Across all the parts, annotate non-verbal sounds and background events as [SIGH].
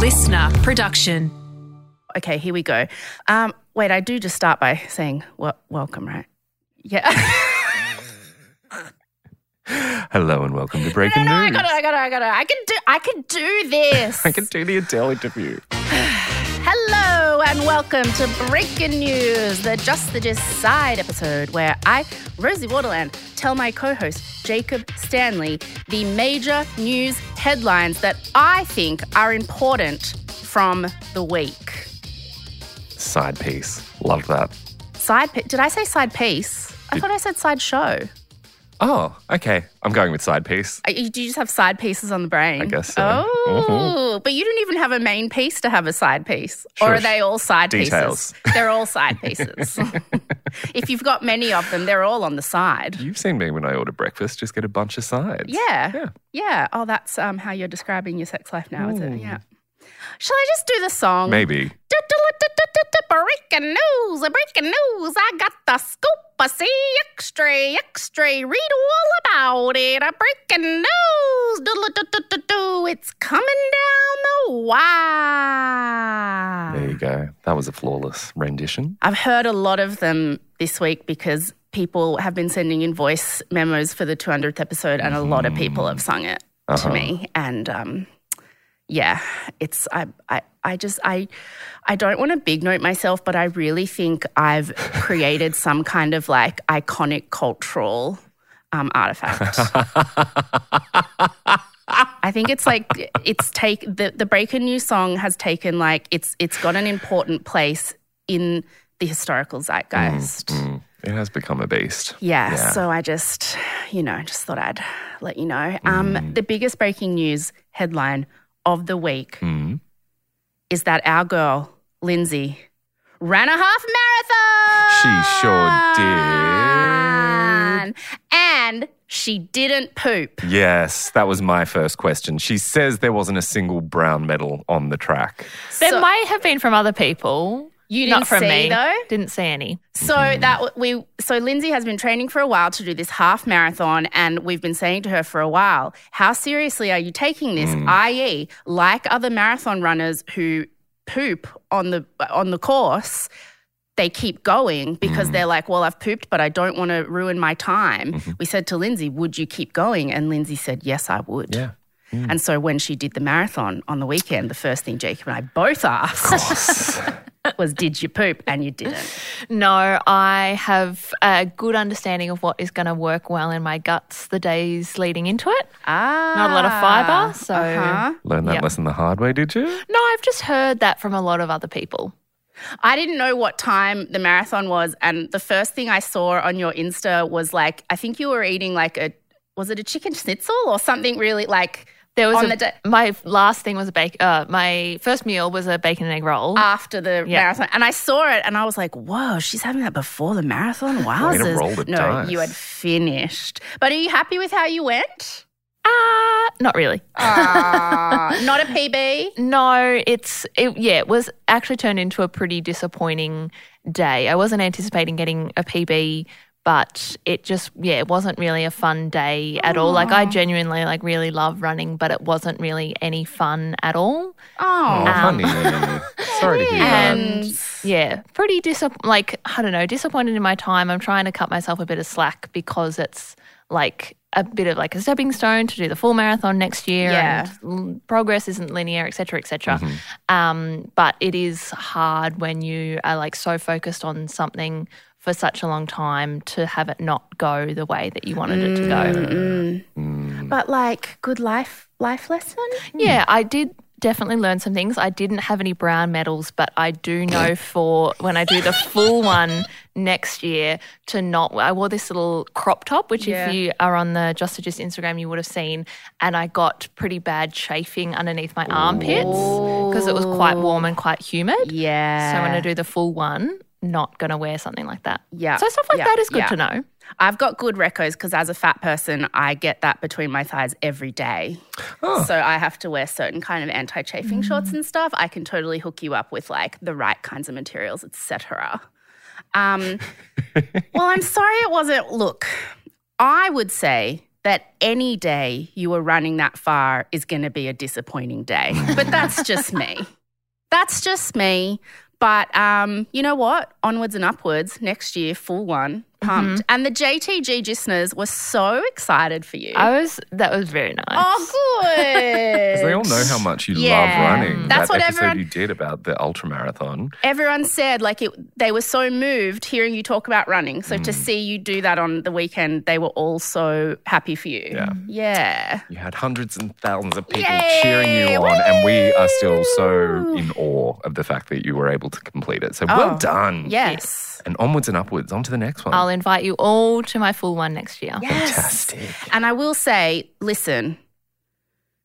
listener production. Okay, here we go. Um, wait, I do just start by saying well, welcome, right? Yeah. [LAUGHS] Hello and welcome to Breaking no, no, I News. gotta, I gotta, I gotta. I can do, I can do this. [LAUGHS] I can do the Adele interview. And welcome to Breaking News, the Just the Gist side episode where I, Rosie Waterland, tell my co-host Jacob Stanley the major news headlines that I think are important from the week. Side piece. Love that. Side, pi- did I say side piece? I thought I said side show. Oh, okay. I'm going with side piece. Uh, you- Do you just have side pieces on the brain? I guess so. Oh, but you don't even have a main piece to have a side piece. Or are Shush. they all side Details. pieces? [LAUGHS] They're all side pieces. [LAUGHS] if you've got many of them, they're all on the side. You've seen me when I order breakfast, just get a bunch of sides. Yeah. Yeah. Yeah. Oh, that's um, how you're describing your sex life now, is it? Yeah. Shall I just do the song? Maybe. Breaking news, breaking news. I got the scoop. I see extra, extra. Read all about it. A breaking news. Do-do-do-do-do-do. It's coming down the wire. There you go. That was a flawless rendition. I've heard a lot of them this week because people have been sending in voice memos for the 200th episode, and a lot of people have sung it to me. And um, yeah, it's I, I I just I I don't want to big note myself, but I really think I've created [LAUGHS] some kind of like iconic cultural um, artifact. I think it's like it's take the the Breaker News song has taken like it's it's got an important place in the historical zeitgeist. Mm, it has become a beast. Yeah, Yeah. so I just, you know, just thought I'd let you know. Um, Mm. The biggest breaking news headline of the week Mm. is that our girl, Lindsay, ran a half marathon. She sure did. And she didn't poop. Yes, that was my first question. She says there wasn't a single brown medal on the track. There So- might have been from other people. You didn't from see, me. though? Didn't see any. So that we so Lindsay has been training for a while to do this half marathon, and we've been saying to her for a while, how seriously are you taking this? Mm. I.e., like other marathon runners who poop on the on the course. They keep going because mm. they're like, well, I've pooped, but I don't want to ruin my time. Mm-hmm. We said to Lindsay, would you keep going? And Lindsay said, yes, I would. Yeah. And so when she did the marathon on the weekend, the first thing Jacob and I both asked [LAUGHS] was, did you poop? And you didn't. No, I have a good understanding of what is going to work well in my guts the days leading into it. Ah. Not a lot of fibre, so Uh-huh. Learned that Yep. lesson the hard way, did you? no, I've just heard that from a lot of other people. I didn't know what time the marathon was. And the first thing I saw on your Insta was like, I think you were eating like a, was it a chicken schnitzel or something really like There was on a, the day my last thing was a bacon. Uh, my first meal was a bacon and egg roll. after the Yeah. marathon. And I saw it and I was like, whoa, she's having that before the marathon? [LAUGHS] Wowzers. no, dice. you had finished. But are you happy with how you went? Ah, not really. Ah, [LAUGHS] not a PB? No, it's it, yeah, it was actually turned into a pretty disappointing day. I wasn't anticipating getting a PB, but it just yeah, it wasn't really a fun day at all. Like I genuinely like really love running, but it wasn't really any fun at all. Oh. Oh, honey. Sorry to hear that. [LAUGHS] And yeah, pretty disapp- like I don't know, disappointed in my time. I'm trying to cut myself a bit of slack because it's like a bit of like a stepping stone to do the full marathon next year Yeah. and l- progress isn't linear etc cetera, et cetera. Um, but it is hard when you are like so focused on something for such a long time to have it not go the way that you wanted it to go. Mm-hmm. Mm. But like, good life life lesson? Yeah, I did definitely learn some things. I didn't have any brown medals, but I do know for when I do the full one next year to not. I wore this little crop top, which Yeah. if you are on the Just the Gist Instagram, you would have seen, and I got pretty bad chafing underneath my armpits because it was quite warm and quite humid. Yeah. So when I do the full one, not going to wear something like that. Yeah, So stuff like yeah, that is good yeah. to know. I've got good recos because as a fat person, I get that between my thighs every day. Oh. So I have to wear certain kind of anti-chafing shorts and stuff. I can totally hook you up with like the right kinds of materials, etc. Um, [LAUGHS] well, I'm sorry it wasn't. Look, I would say that any day you are running that far is going to be a disappointing day. but that's just me. [LAUGHS] That's just me. But um, you know what? Onwards and upwards next year, full one, pumped. And the JTG listeners were so excited for you. I was that was very nice. oh, good. [LAUGHS] Because they all know how much you Yeah. love running. That's that what episode everyone- you did about the ultra marathon. Everyone said like it, they were so moved hearing you talk about running. So Mm. to see you do that on the weekend, they were all so happy for you. Yeah. Yeah. You had hundreds and thousands of people Yay! cheering you on, and we are still so in awe of the fact that you were able to complete it. So well Oh, done. Yes. And onwards and upwards, on to the next one. I'll invite you all to my full one next year. Yes. Fantastic. And I will say, listen,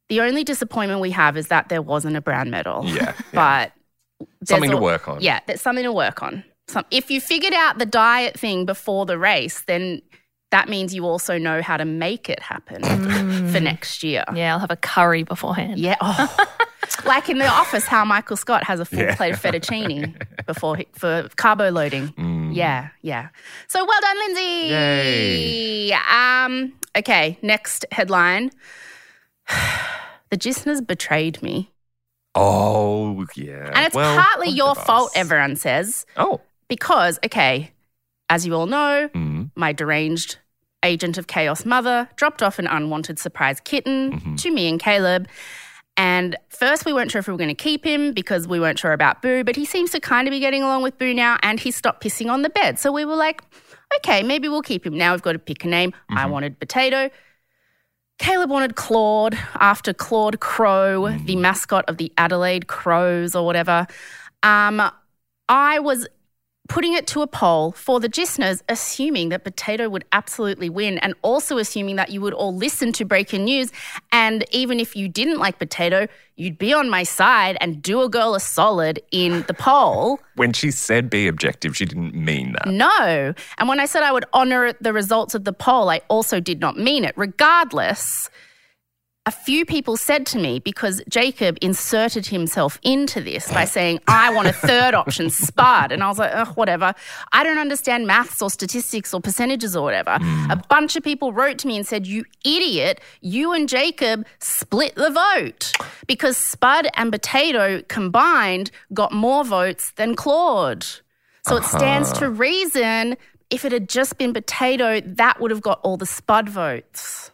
the only disappointment we have is that there wasn't a brown medal. Yeah, yeah. [LAUGHS] But there's Something to al- work on. Yeah, there's something to work on. Some, if you figured out the diet thing before the race, then that means you also know how to make it happen mm. for next year. Yeah, I'll have a curry beforehand. Yeah. Oh. [LAUGHS] like in the office, how Michael Scott has a full Yeah. plate of fettuccine [LAUGHS] before he, for carbo loading. Mm. Yeah, yeah. So well done, Lindsay. Yay. Um. Okay. Next headline: [SIGHS] The Gisners betrayed me, Oh, yeah. and it's Well, partly your fault. Everyone says Oh. because okay, as you all know, Mm. my deranged agent of chaos mother dropped off an unwanted surprise kitten Mm-hmm. to me and Caleb. And first, we weren't sure if we were going to keep him because we weren't sure about Boo, but he seems to kind of be getting along with Boo now and he stopped pissing on the bed. So we were like, okay, maybe we'll keep him. Now we've got to pick a name. I wanted Potato. Caleb wanted Claude after Claude Crow, the mascot of the Adelaide Crows or whatever. Um, I was putting it to a poll for the listeners, assuming that Potato would absolutely win, and also assuming that you would all listen to Breaking News. And even if you didn't like Potato, you'd be on my side and do a girl a solid in the poll. [LAUGHS] When she said be objective, she didn't mean that. No. And when I said I would honor the results of the poll, I also did not mean it. Regardless, a few people said to me because Jacob inserted himself into this by [LAUGHS] saying, I want a third option, Spud. And I was like, whatever. I don't understand maths or statistics or percentages or whatever. Hmm. A bunch of people wrote to me and said, You idiot, you and Jacob split the vote because Spud and Potato combined got more votes than Claude. So it uh-huh. stands to reason if it had just been Potato, that would have got all the Spud votes.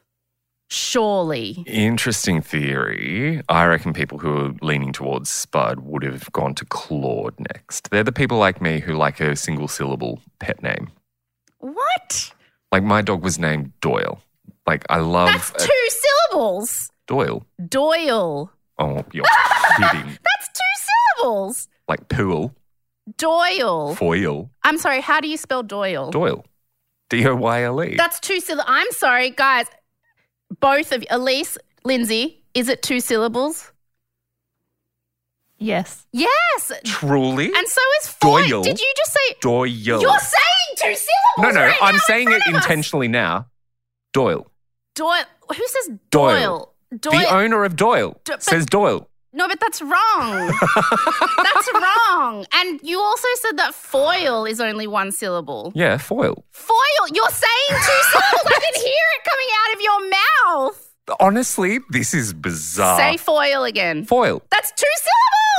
Surely. Interesting theory. I reckon people who are leaning towards Spud would have gone to Claude next. They're the people like me who like a single syllable pet name. What? Like my dog was named Doyle. Like I love That's a- two syllables. Doyle. Doyle. Oh, you're kidding. [LAUGHS] That's two syllables. Like pool, Doyle. foil, I'm sorry, how do you spell Doyle? Doyle. D O Y L E. That's two syllables. I'm sorry, guys. Both of Elise, Lindsay, is it two syllables? Yes. Yes. Truly? And so is foil. Doyle. Did you just say Doyle. You're saying two syllables? no, no, right I'm in saying it of us. intentionally now. Doyle. Doyle. Who says Doyle. Doyle? Doyle. The owner of Doyle Do- says Doyle. No, but that's wrong. [LAUGHS] that's wrong. And you also said that foil is only one syllable. Yeah, foil. Foil. You're saying two [LAUGHS] syllables. I can hear it coming out of your mouth. Honestly, this is bizarre. Say foil again. foil. That's two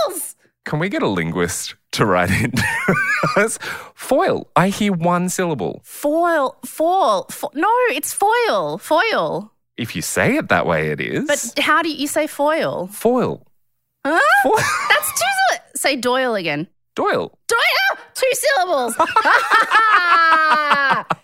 syllables. Can we get a linguist to write in? [LAUGHS] foil. I hear one syllable. Foil. Foil. Fo- no, it's foil. Foil. If you say it that way, it is. But how do you say foil? foil. Huh? Foil. [LAUGHS] That's two syllables. Say Doyle again. Doyle. Doyle. Ah! Two syllables. [LAUGHS] [LAUGHS]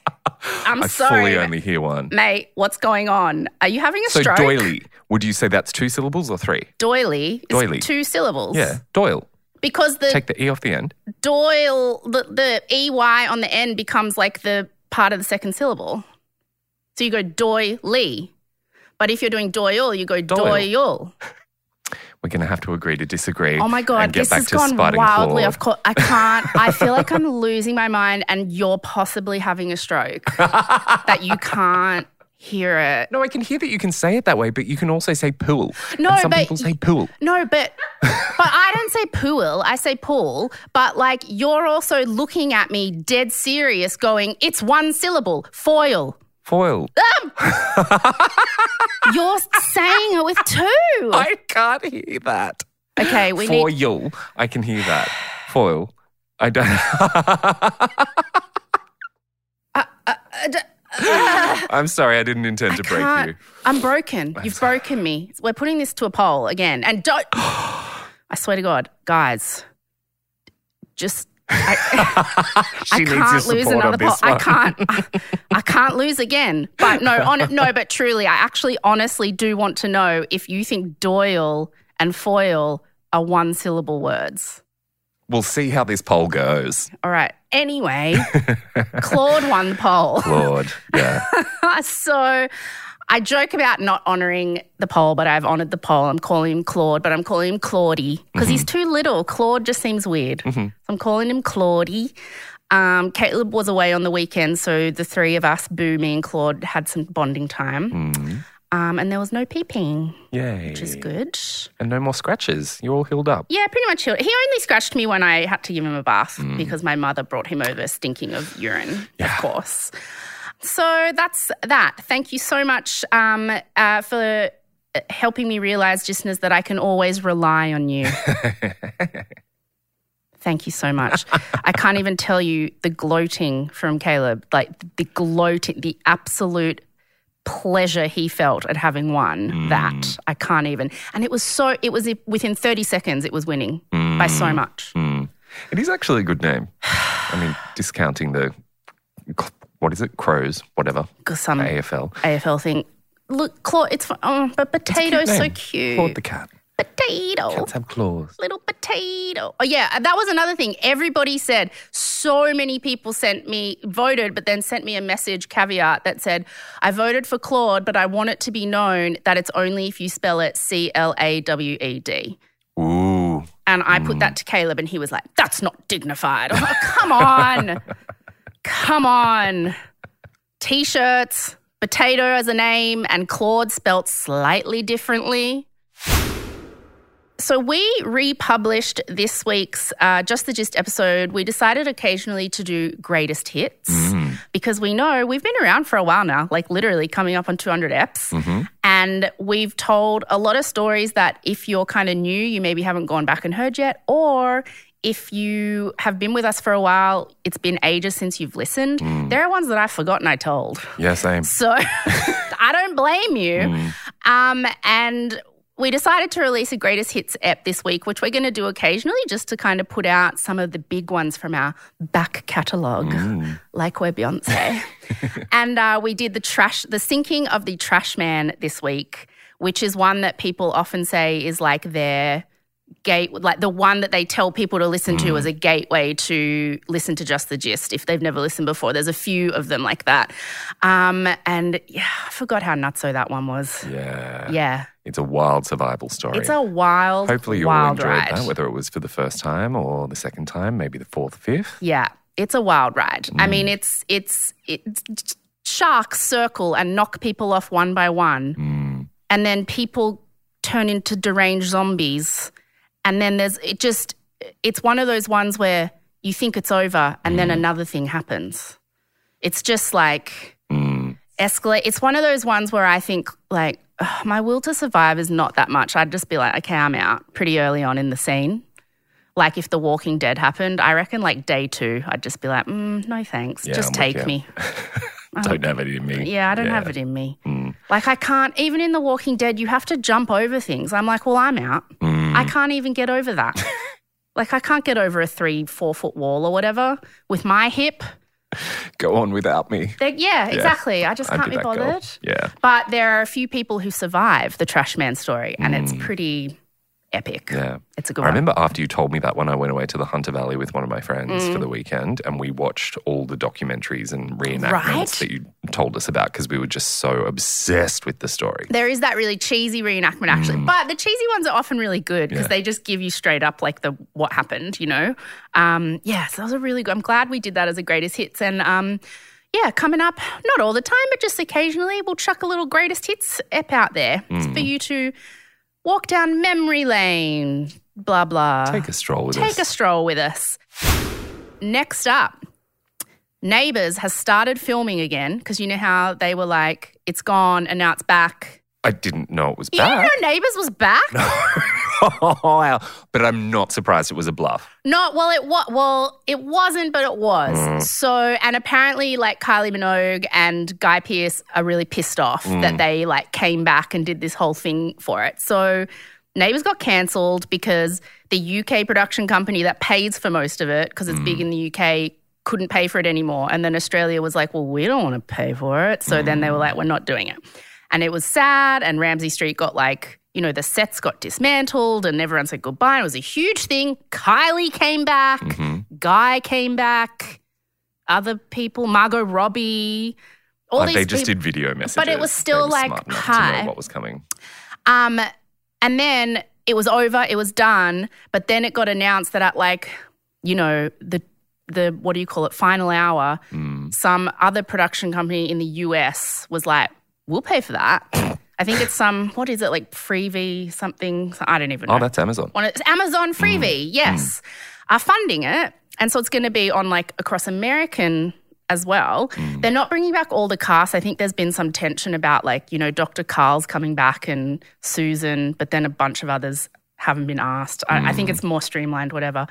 I'm I sorry. fully only hear one. Mate, what's going on? Are you having a So stroke? doily. Would you say that's two syllables or three? Doily is Doily. two syllables. Yeah, Doyle. Because the Take the E off the end. Doyle, the, the EY on the end becomes like the part of the second syllable. So you go doily. But if you're doing Doyle, you go Doyle. Doyle. We're going to have to agree to disagree. Oh my and God, get this back has to gone wildly off course. I can't. I feel like I'm losing my mind and you're possibly having a stroke. [LAUGHS] that you can't hear it. No, I can hear that you can say it that way, but you can also say pool. No, and some but people say pool. No, but but I don't say pool. I say pool. But like you're also looking at me dead serious, going, "It's one syllable, foil." Foil. [LAUGHS] You're saying it with two. I can't hear that. Okay, we need. Foil. I can hear that. Foil. I don't. [LAUGHS] Uh, uh, [LAUGHS] I'm sorry, I didn't intend to break can't- you. I'm broken. You've broken me. We're putting this to a poll again. And don't. [GASPS] I swear to God, guys, just. I, [LAUGHS] I can't lose another poll. I can't. [LAUGHS] I can't lose again. But no, on, no, but truly, I actually honestly do want to know if you think Doyle and foil are one syllable words. We'll see how this poll goes. All right. Anyway, [LAUGHS] Claude won the poll. Claude. Yeah. so I joke about not honouring the poll, but I've honoured the poll. I'm calling him Claude, but I'm calling him Claudie because he's too little. Claude just seems weird. So I'm calling him Claudie. Um, Caleb was away on the weekend, so the three of us, Boo, me, and Claude, had some bonding time. Um, and there was no peeping, Yay. which is good. And no more scratches. You're all healed up. Yeah, pretty much. healed. he only scratched me when I had to give him a bath because my mother brought him over stinking of urine, Yeah. of course. So that's that. Thank you so much um, uh, for uh, helping me realize, listeners, that I can always rely on you. [LAUGHS] Thank you so much. I can't even tell you the gloating from Caleb, like the gloating, the absolute pleasure he felt at having won that. I can't even. And it was so, it was within 30 seconds, it was winning by so much. Mm. It is actually a good name. [SIGHS] I mean, discounting the, what is it? Crows, whatever. Some AFL. AFL thing. Look, Claude, it's. Oh, but potato's so cute. Claude the cat. potato. Cats have claws. little potato. Oh yeah, that was another thing. Everybody said so many people sent me voted, but then sent me a message caveat that said, "I voted for Claude, but I want it to be known that it's only if you spell it C L A W E D." Ooh. And I put that mm. to Caleb, and he was like, "That's not dignified." Like, Come on, [LAUGHS] come on. T-shirts, potato as a name, and Claude spelt slightly differently. So we republished this week's uh, Just the Gist episode. We decided occasionally to do greatest hits because we know we've been around for a while now, like literally coming up on 200 eps. And we've told a lot of stories that if you're kind of new, you maybe haven't gone back and heard yet, or if you have been with us for a while, it's been ages since you've listened. There are ones that I've forgotten I told. Yeah, same. So [LAUGHS] I don't blame you. Um, and we decided to release a greatest hits ep this week, which we're going to do occasionally just to kind of put out some of the big ones from our back catalogue, like we're Beyonce. [LAUGHS] and uh, we did the trash, the sinking of the trash man this week, which is one that people often say is like their gate like the one that they tell people to listen to as a gateway to listen to just the gist if they've never listened before there's a few of them like that um and yeah i forgot how nutso that one was Yeah. yeah It's a wild survival story. it's a wild Hopefully you all wild enjoyed ride that, whether it was for the first time or the second time, maybe the fourth, fifth. yeah it's a wild ride i Mm. mean it's it's it's sharks circle and knock people off one by one Mm. and then people turn into deranged zombies and then there's it just it's one of those ones where you think it's over and Mm. then another thing happens it's just like Mm. escalate it's one of those ones where i think like my will to survive is not that much i'd just be like okay i'm out pretty early on in the scene like if the walking dead happened i reckon like day two i'd just be like mm, no thanks Yeah, just I'm take you. [LAUGHS] me Don't have it in me. Yeah, I don't have it in me. Mm. Like, I can't, even in The Walking Dead, you have to jump over things. I'm like, well, I'm out. Mm. I can't even get over that. [LAUGHS] like, I can't get over a three, four foot wall or whatever with my hip. [LAUGHS] Go on without me. Like, yeah, exactly. I just I'd can't be be that girl. bothered. Yeah. But there are a few people who survive the trash man story, and it's mm. pretty epic. Yeah. It's a good I one. remember after you told me that when I went away to the Hunter Valley with one of my friends Mm. for the weekend and we watched all the documentaries and reenactments Right. that you told us about because we were just so obsessed with the story. There is that really cheesy reenactment, actually, but the cheesy ones are often really good because Mm. Yeah. they just give you straight up like the what happened, you know. Um, yeah, so that was a really good. I'm glad we did that as a greatest hits, and um, yeah, coming up, not all the time, but just occasionally, we'll chuck a little greatest hits ep out there Mm. for you to walk down memory lane. Blah blah. Take a stroll with Take us. Take a stroll with us. Next up, Neighbours has started filming again because you know how they were like, it's gone and now it's back. I didn't know it was You didn't back. know Neighbours was back? [LAUGHS] wow. But I'm not surprised it was a bluff. No, well, it was. Well, it wasn't, but it was. Mm. So, and apparently, like Kylie Minogue and Guy Pearce are really pissed off Mm. that they like came back and did this whole thing for it. So, Neighbours got cancelled because the UK production company that pays for most of it, because it's Mm. big in the UK, couldn't pay for it anymore. And then Australia was like, well, we don't want to pay for it. So then Mm. they were like, we're not doing it. And it was sad. And Ramsay Street got like, you know, the sets got dismantled and everyone said goodbye. It was a huge thing. Kylie came back, Mm-hmm. Guy came back, other people, Margot Robbie, all Like these they just people. did video messages. But it was still, like, smart enough to hi. know what was coming. Um, and then it was over, it was done, but then it got announced that at like, you know, the the what do you call it, final hour, Mm. some other production company in the US was like, We'll pay for that. I think it's some what is it, like freebie something? I don't even oh, know. Oh, that's Amazon. It's Amazon Freevee, mm. yes, mm. are funding it. And so it's going to be on like across American as well. Mm. They're not bringing back all the cast. I think there's been some tension about like, you know, Dr. Carl's coming back and Susan, but then a bunch of others haven't been asked. I, I think it's more streamlined, whatever.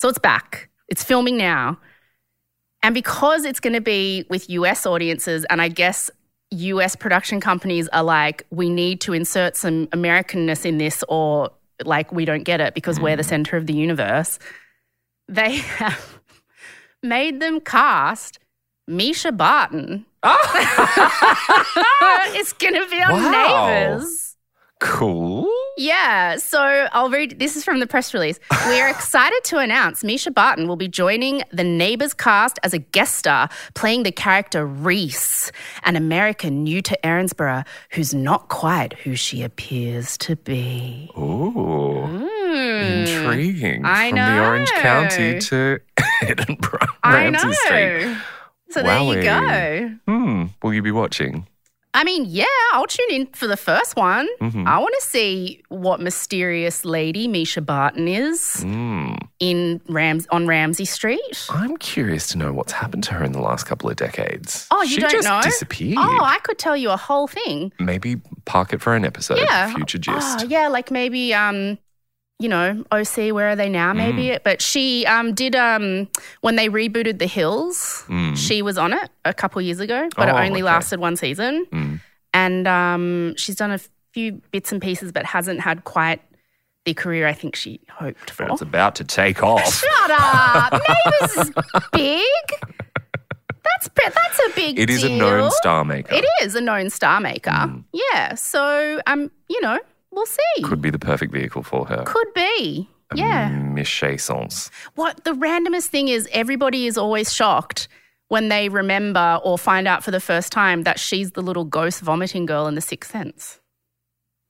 So it's back. It's filming now. And because it's going to be with US audiences, and I guess US production companies are like, we need to insert some Americanness in this, or like we don't get it because we're the mm. center of the universe. They have made them cast Mischa Barton. Oh. [LAUGHS] it's going to be on Wow. Neighbours. Cool. Yeah, so I'll read this is from the press release. We are excited to announce Mischa Barton will be joining the Neighbours cast as a guest star, playing the character Reese, an American new to Erinsborough who's not quite who she appears to be. Ooh. Intriguing. Hmm. I From the Orange know. County to [LAUGHS] Erinsborough. I Ramsay know. Street. So there you go. Hmm. Will you be watching? I mean, yeah, I'll tune in for the first one. Mm-hmm. I want to see what mysterious lady Mischa Barton is Hmm. in Rams on Ramsay Street. I'm curious to know what's happened to her in the last couple of decades. Oh, you she don't just know? disappeared. Oh, I could tell you a whole thing. Maybe park it for an episode. Yeah. Future gist. Oh, yeah, like maybe um, you know, OC, where are they now? Maybe. Mm. But she um did um when they rebooted The Hills, she was on it a couple years ago, but Mm. Oh, it only okay. lasted one season. Mm. And um she's done a few bits and pieces, but hasn't had quite the career I think she hoped for. But it's about to take [LAUGHS] off. Shut up! [LAUGHS] Neighbours is big. That's that's a big. It is a known star maker. It is a known star maker. Yeah. So um, you know, we'll see. Could be the perfect vehicle for her. Could be. Yeah. Méchaissance. What the randomest thing is, everybody is always shocked when they remember or find out for the first time that she's the little ghost vomiting girl in The Sixth Sense.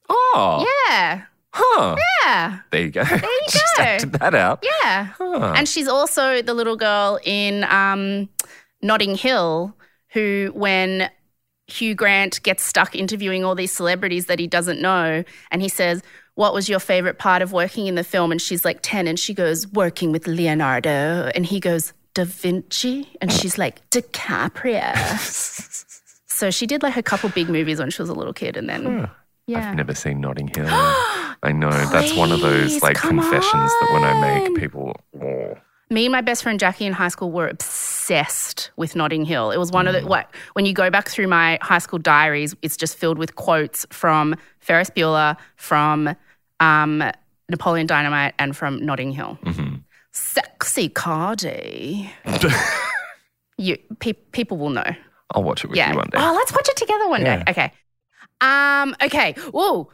Oh. Yeah. Huh. Yeah. There you go. There you [LAUGHS] Just go. acted that out. Yeah. Huh. And she's also the little girl in um, Notting Hill who, when Hugh Grant gets stuck interviewing all these celebrities that he doesn't know, and he says, What was your favorite part of working in the film? And she's like 10, and she goes, Working with Leonardo. And he goes, Da Vinci? And she's like, DiCaprio. [LAUGHS] so she did like a couple big movies when she was a little kid, and then, yeah. I've never seen Notting Hill. [GASPS] I know that's one of those like come confessions that when I make, people. Oh. Me and my best friend Jackie in high school were obsessed with Notting Hill. It was one of the what when you go back through my high school diaries, it's just filled with quotes from Ferris Bueller, from um, Napoleon Dynamite, and from Notting Hill. Sexy Cardi. [LAUGHS] you pe- people will know. I'll watch it with Yeah. you one day. Oh, let's watch it together one Yeah. day. Okay. Um, okay. Whoa.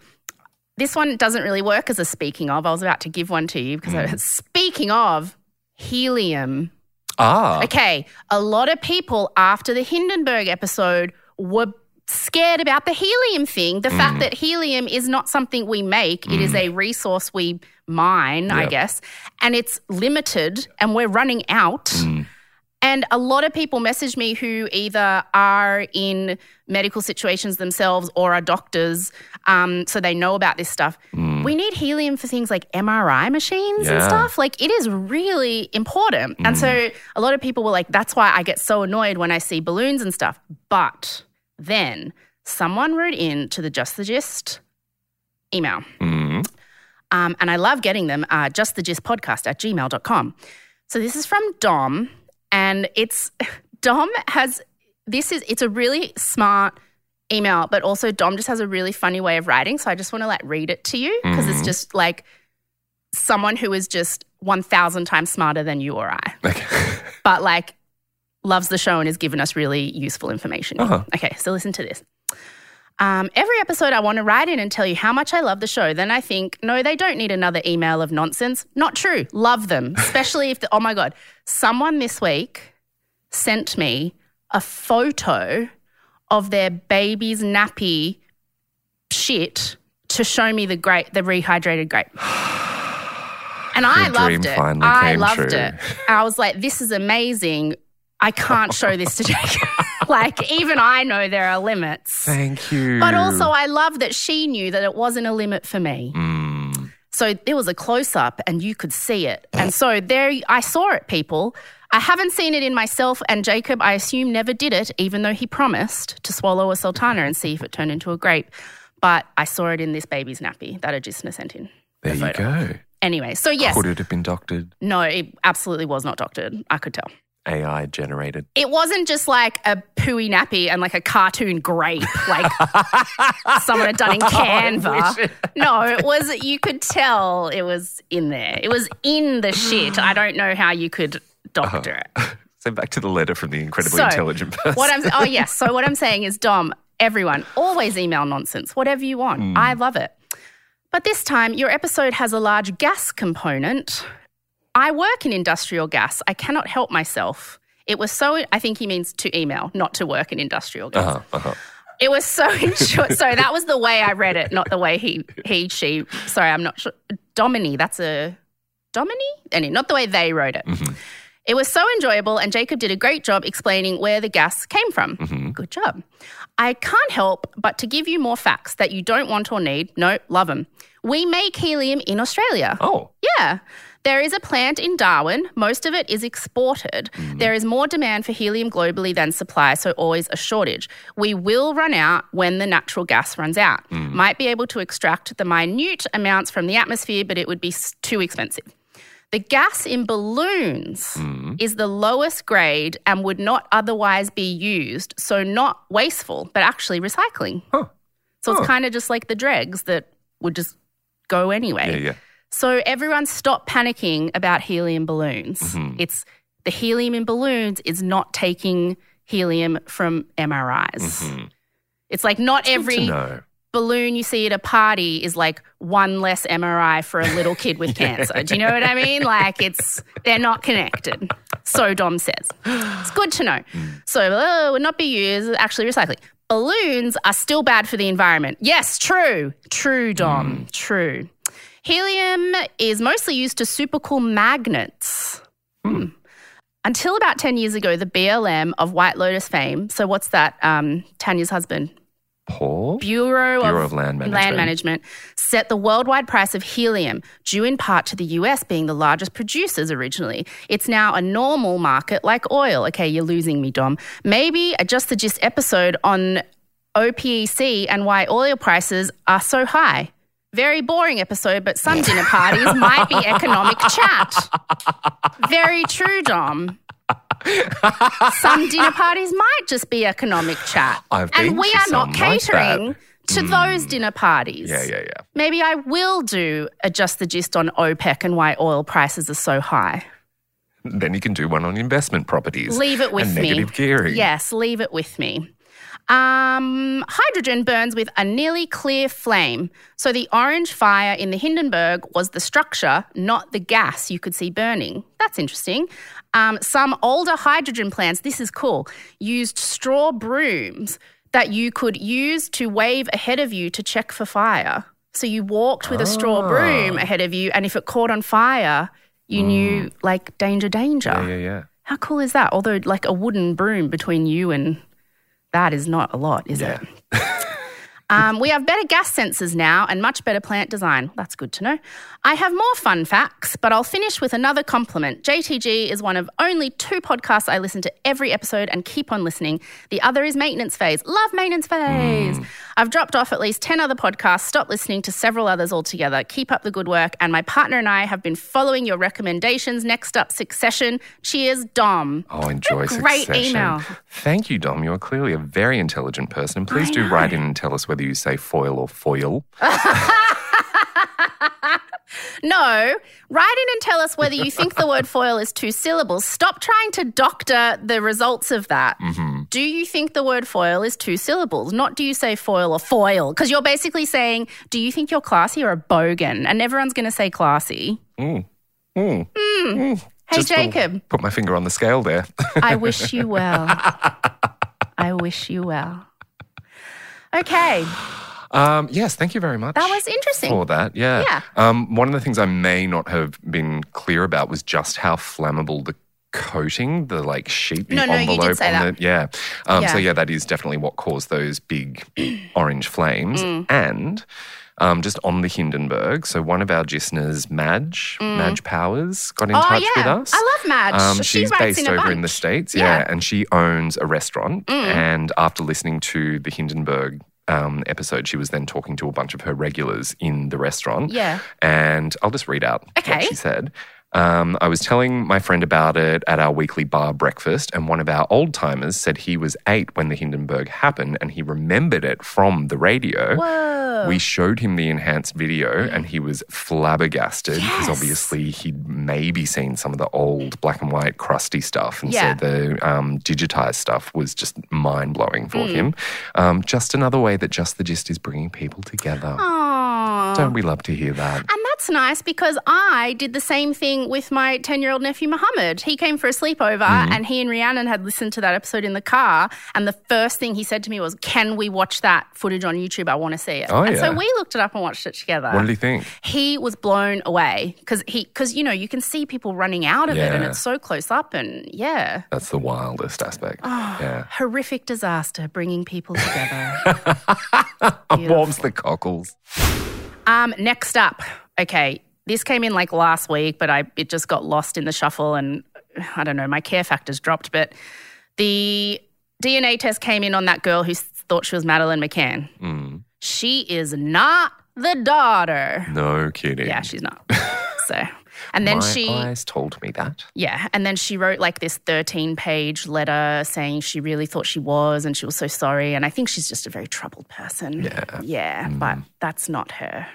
This one doesn't really work as a speaking of. I was about to give one to you because I, Mm. speaking of helium. Ah. Okay. A lot of people after the Hindenburg episode were scared about the helium thing. The Mm. fact that helium is not something we make, it is a resource we mine, I guess, and it's limited and we're running out. Mm. And a lot of people message me who either are in medical situations themselves or are doctors, um, so they know about this stuff. We need helium for things like MRI machines and stuff. Like it is really important. And so a lot of people were like, that's why I get so annoyed when I see balloons and stuff. But then someone wrote in to the Just the Gist email. Mm. Um, and I love getting them, uh, just the gist podcast at gmail.com. So this is from Dom, and it's [LAUGHS] Dom has this is it's a really smart email, but also Dom just has a really funny way of writing. So I just want to like read it to you because it's just like someone who is just 1,000 times smarter than you or I, Okay. [LAUGHS] but like loves the show and has given us really useful information. Uh-huh. Okay, so listen to this. Um, every episode, I want to write in and tell you how much I love the show. Then I think, no, they don't need another email of nonsense. Not true. Love them, [LAUGHS] especially if, the, oh my God, someone this week sent me a photo of their baby's nappy shit to show me the grape, the rehydrated grape. [SIGHS] And I loved it. I loved true. it. I was like, this is amazing. I can't show this to Jacob. [LAUGHS] like, even I know there are limits. Thank you. But also, I love that she knew that it wasn't a limit for me. Mm. So there was a close up and you could see it. And so there, I saw it, people. I haven't seen it in myself, and Jacob, I assume, never did it, even though he promised to swallow a sultana and see if it turned into a grape. But I saw it in this baby's nappy that Agisna sent in. there you go. Anyway, so yes, Could it have been doctored? no, it absolutely was not doctored. I could tell. AI generated. It wasn't just like a pooey nappy and like a cartoon grape, like [LAUGHS] someone had done in [LAUGHS] Canva. No, it was, you could tell it was in there. It was in the shit. I don't know how you could doctor it. Uh-huh. [LAUGHS] So back to the letter from the incredibly So, intelligent person. What I'm, oh, yes. So what I'm saying is, Dom, everyone, always email nonsense, whatever you want. Hmm. I love it. But this time, your episode has a large gas component. I work in industrial gas. I cannot help myself. It was so, I think he means to email, not to work in industrial gas. uh-huh, uh-huh. It was so [LAUGHS] enjoy- so that was the way I read it, not the way he he she. Sorry, I'm not sure. Domini, that's a Domini. Anyway, not the way they wrote it. It was so enjoyable, and Jacob did a great job explaining where the gas came from. Good job. I can't help but to give you more facts that you don't want or need. No, love them. We make helium in Australia. Oh, Yeah. There is a plant in Darwin. Most of it is exported. Mm-hmm. There is more demand for helium globally than supply, so always a shortage. We will run out when the natural gas runs out. Mm. Might be able to extract the minute amounts from the atmosphere, but it would be too expensive. The gas in balloons mm. is the lowest grade and would not otherwise be used, so not wasteful, but actually recycling. Huh. So it's kind of just like the dregs that would just go anyway. yeah, yeah. So everyone stop panicking about helium balloons. Mm-hmm. It's the helium in balloons is not taking helium from MRIs. It's like not Mm-hmm. Every balloon you see at a party is like one less MRI for a little kid with [LAUGHS] cancer. Do you know what I mean? Like it's they're not connected. So Dom says. It's good to know. So uh, would not be used actually recycling. Balloons are still bad for the environment. Yes, true. True, Dom. True. Helium is mostly used to supercool magnets. Hmm. Until about 10 years ago, the BLM of White Lotus fame, so what's that? Um, Tanya's husband, Paul? Bureau, Bureau of, of Land Land Management. Management set the worldwide price of helium, due in part to the US being the largest producers originally. It's now a normal market like oil. Okay, you're losing me, Dom. Maybe a Just the Gist episode on OPEC and why oil prices are so high. Very boring episode, but some dinner parties might be economic chat. Very true, Dom. Some dinner parties might just be economic chat. I've and we are not some like catering to mm. those dinner parties. Yeah, yeah, yeah. Maybe I will do adjust the gist on OPEC and why oil prices are so high. Then you can do one on investment properties. Leave it with me. negative gearing. Yes, leave it with me. Um, hydrogen burns with a nearly clear flame. So the orange fire in the Hindenburg was the structure, not the gas you could see burning. That's interesting. Um, some older hydrogen plants, this is cool, used straw brooms that you could use to wave ahead of you to check for fire. So you walked with a straw broom Ah. ahead of you, and if it caught on fire, you knew like danger, danger. Yeah, yeah, yeah. How cool is that? Although, like a wooden broom between you and that is not a lot, is Yeah. it? [LAUGHS] Um, we have better gas sensors now and much better plant design. That's good to know. I have more fun facts, but I'll finish with another compliment. JTG is one of only two podcasts I listen to every episode and keep on listening. The other is Maintenance Phase. Love Maintenance Phase. I've dropped off at least 10 other podcasts, stopped listening to several others altogether. Keep up the good work. And my partner and I have been following your recommendations. Next up, Succession. Cheers, Dom. Oh, enjoy great Succession. email. Thank you, Dom. You are clearly a very intelligent person. And please I do know. write in and tell us whether you say foil or foil. [LAUGHS] No, write in and tell us whether you think the word foil is two syllables. Stop trying to doctor the results of that. Do you think the word foil is two syllables? Not do you say foil or foil? Because you're basically saying, do you think you're classy or a bogan? And everyone's going to say classy. Mm. Mm. Hey, Just Jacob, Put my finger on the scale there. I wish you well. [LAUGHS] I wish you well. Okay, um, yes, thank you very much. that was interesting. for that. Yeah. Yeah. Um, one of the things I may not have been clear about was just how flammable the coating, the like sheet, the No, no, envelope say on that. the yeah. Um, So Yeah. yeah, that is definitely what caused those big orange flames. Mm. And um, just on the Hindenburg, so one of our listeners, Madge, Madge Powers, got in Mm. oh, touch yeah. with us. I love Madge. Um, she she's based in over in the. States, Yeah. Mm. yeah. and she owns a restaurant. And after listening to the Hindenburg um, episode, she was then talking to a bunch of her regulars in the restaurant. Yeah. And I'll just read out Okay. what she said. Um, I was telling my friend about it at our weekly bar breakfast, and one of our old timers said he was eight when the Hindenburg happened and he remembered it from the radio. Whoa. We showed him the enhanced video and he was flabbergasted because Yes. obviously he'd maybe seen some of the old black and white crusty stuff. And Yeah. so the um, digitized stuff was just mind blowing for Hmm. him. Um, just another way that Just the Gist is bringing people together. Aw. Don't we love to hear that? And that's nice because I did the same thing with my 10 year old nephew, Muhammad. He came for a sleepover Mm-hmm. and he and Rhiannon had listened to that episode in the car. And the first thing he said to me was, Can we watch that footage on YouTube? I want to see it. Oh, and so we looked it up and watched it together. What did he think? he was blown away because he, because you know, you can see people running out of it and it's so close up. And yeah, That's the wildest aspect. Oh. yeah. horrific disaster bringing people together. [LAUGHS] Warms the cockles. Um, next up, okay, this came in like last week, but I it just got lost in the shuffle, and I don't know, my care factors dropped. But the DNA test came in on that girl who thought she was Madeleine McCann. Mm. She is not the daughter. No kidding. Yeah, she's not. [LAUGHS] so, and then My she, eyes told me that. yeah, and then she wrote like this 13 page letter saying she really thought she was and she was so sorry. And I think she's just a very troubled person. Yeah. Yeah, but that's not her.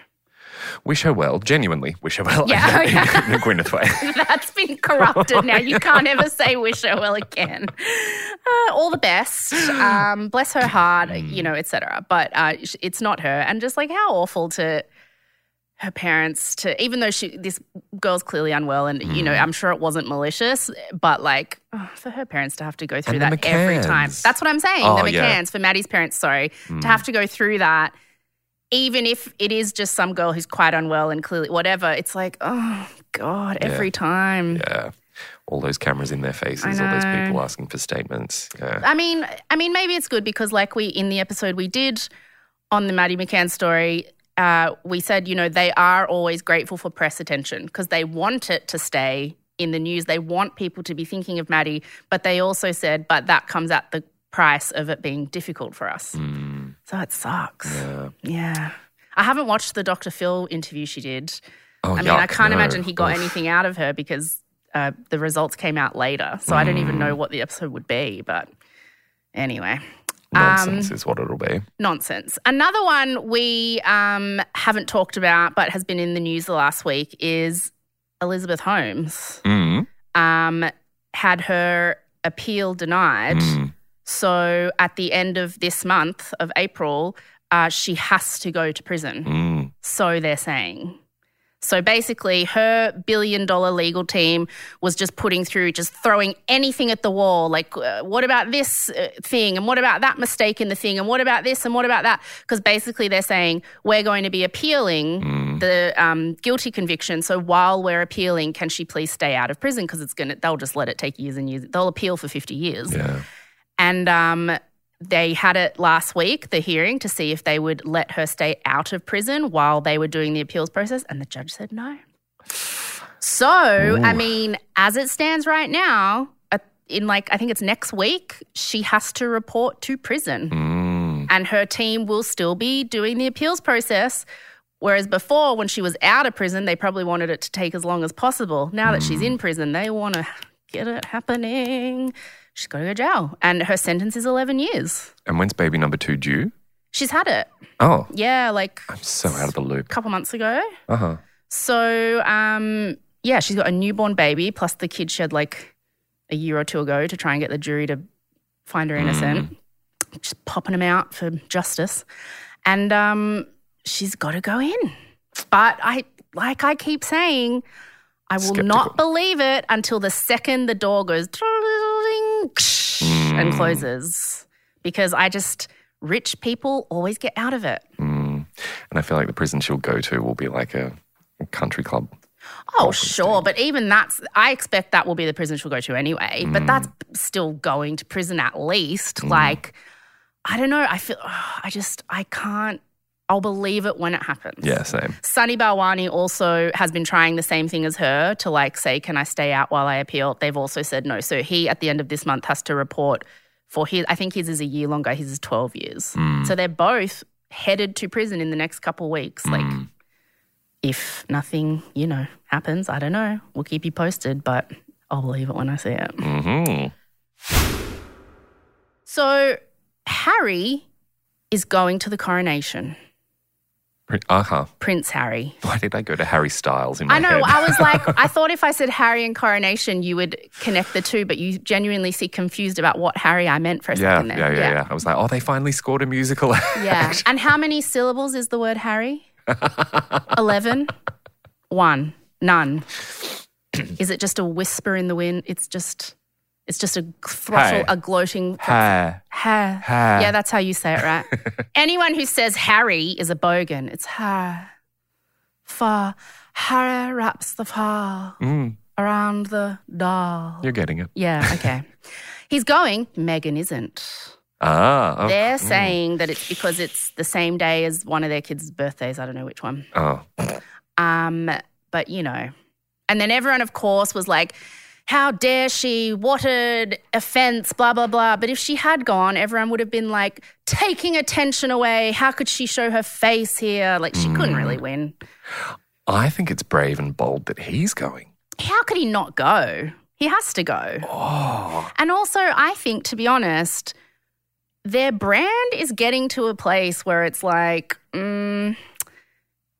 Wish her well. Genuinely wish her well. Yeah, [LAUGHS] in, yeah. [LAUGHS] in a Gwyneth way. [LAUGHS] That's been corrupted now. You can't ever say wish her well again. Uh, all the best. Um, bless her heart, you know, etc. But uh, it's not her. And just like how awful to her parents to, even though she, this girl's clearly unwell, and you know, I'm sure it wasn't malicious, but like oh, for her parents to have to go through And that every time. That's what I'm saying. Oh, the McCanns yeah. for Maddie's parents. Sorry, to have to go through that even if it is just some girl who's quite unwell and clearly whatever, it's like, oh God, every time. Yeah. All those cameras in their faces, all those people asking for statements. Yeah. I mean, I mean, maybe it's good because, like we in the episode we did on the Maddie McCann story, uh, we said, you know, they are always grateful for press attention because they want it to stay in the news. They want people to be thinking of Maddie, but they also said, but that comes at the price of it being difficult for us. Mm, So it sucks. yeah. Yeah. I haven't watched the Dr. Phil interview she did. Oh, I mean, I can't no. imagine he got Oof. anything out of her because uh, the results came out later. So I don't even know what the episode would be. But anyway, Nonsense um, is what it'll be. nonsense. Another one we um, haven't talked about but has been in the news the last week is Elizabeth Holmes Mm, um, had her appeal denied. mm. So at the end of this month of April, uh, she has to go to prison. Mm. So they're saying. So basically, her billion dollar legal team was just putting through, just throwing anything at the wall. Like, uh, what about this uh, thing? And what about that mistake in the thing? And what about this? And what about that? Because basically, they're saying we're going to be appealing the um, guilty conviction. So while we're appealing, can she please stay out of prison? Because it's going to, they'll just let it take years and years. They'll appeal for 50 years. Yeah. And um, they had it last week, the hearing, to see if they would let her stay out of prison while they were doing the appeals process. And the judge said no. So, I mean, as it stands right now, uh, in like, I think it's next week, she has to report to prison. Mm. And her team will still be doing the appeals process. Whereas before, when she was out of prison, they probably wanted it to take as long as possible. Now that she's in prison, they want to get it happening. She's got to go to jail. And her sentence is 11 years. And when's baby number two due? She's had it. Oh, Yeah, like I'm so out of the loop. a couple months ago. Uh huh. So, um, yeah, she's got a newborn baby, plus the kid she had like a year or two ago to try and get the jury to find her innocent. Just popping him out for justice. And um, she's got to go in. But I, like I keep saying, I will Skeptical. not believe it until the second the door goes and mm. closes. Because I just, rich people always get out of it. Mm. And I feel like the prison she'll go to will be like a, a country club. Oh, sure. But even that's, I expect that will be the prison she'll go to anyway. But that's mm. still going to prison at least. Mm. Like, I don't know. I feel, [SIGHS] I just, I can't, I'll believe it when it happens. Yeah, same. Sunny Balwani also has been trying the same thing as her to like say, can I stay out while I appeal? They've also said no. So he, at the end of this month, has to report for his, I think his is a year longer, his is 12 years. So they're both headed to prison in the next couple weeks. Like, if nothing, you know, happens, I don't know. We'll keep you posted, but I'll believe it when I see it. hmm So Harry is going to the coronation. Uh huh. Prince Harry. Why did I go to Harry Styles in my I know. head? I was like, [LAUGHS] I thought if I said Harry and coronation, you would connect the two, but you genuinely see confused about what Harry I meant for a yeah, second yeah, there. yeah, yeah, I was like, oh, they finally scored a musical. [LAUGHS] Yeah. And how many syllables is the word Harry? [LAUGHS] 11? One. None. Is it just a whisper in the wind? It's just, it's just a throttle, Hey. a gloating. Ha. Ha. Ha. Yeah, that's how you say it, right? [LAUGHS] Anyone who says Harry is a bogan. It's ha. Far. Harry wraps the far Mm, around the doll. you're getting it. Yeah, okay. [LAUGHS] He's going. Meghan isn't. Ah. Oh. They're saying that it's because it's the same day as one of their kids' birthdays. I don't know which one. oh. Um, but you know. And then everyone, of course, was like, how dare she? What an offense, blah, blah, blah. But if she had gone, everyone would have been like, taking attention away. How could she show her face here? Like, she couldn't really win. I think it's brave and bold that he's going. How could he not go? He has to go. Oh. And also, I think, to be honest, their brand is getting to a place where it's like, mm,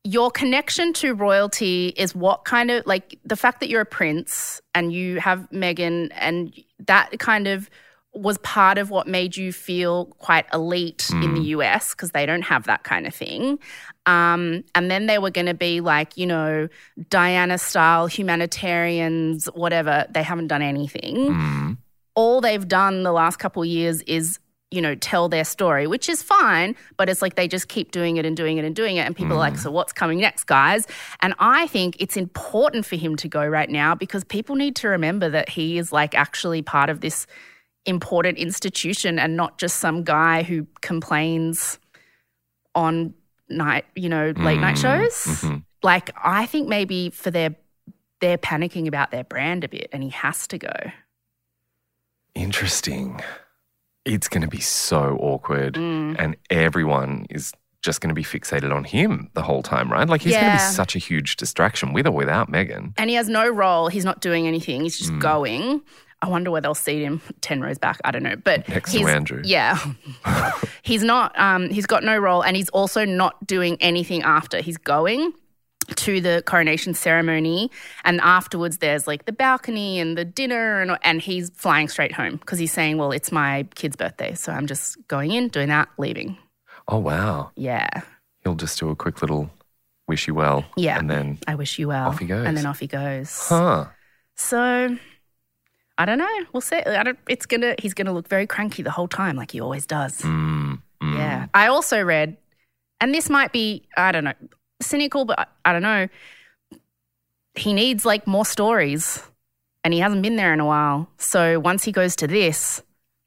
your connection to royalty is what kind of like the fact that you're a prince and you have Meghan, and that kind of was part of what made you feel quite elite in the US because they don't have that kind of thing. Um, and then they were going to be like, you know, Diana style humanitarians, whatever. They haven't done anything Mm. all they've done the last couple of years is you know tell their story which is fine but it's like they just keep doing it and doing it and doing it and people are like so what's coming next guys? And i think it's important for him to go right now because people need to remember that he is like actually part of this important institution and not just some guy who complains on night you know late night shows. Mhm. like i think maybe for their they're panicking about their brand a bit and he has to go. Interesting. It's going to be so awkward. Mm. And everyone is just going to be fixated on him the whole time, right? Like he's going to be such a huge distraction with or without Meghan. and he has no role. He's not doing anything. He's just going. I wonder where they'll seat him [LAUGHS] ten rows back. I don't know, but Next to Andrew. Yeah, [LAUGHS] he's not. Um, he's got no role, and he's also not doing anything after. He's going to the coronation ceremony, and afterwards there's like the balcony and the dinner, and and he's flying straight home because he's saying, "Well, it's my kid's birthday, so I'm just going in, doing that, leaving." Oh, wow. Yeah, He'll just do a quick little wish you well. Yeah. And then, I wish you well. Off he goes. And then off he goes. huh. So I don't know. We'll see. I don't, it's gonna. He's gonna look very cranky the whole time, like he always does. Mm, mm. Yeah. I also read, and this might be, I don't know, cynical, but I, I don't know. He needs like more stories, and he hasn't been there in a while. So once he goes to this,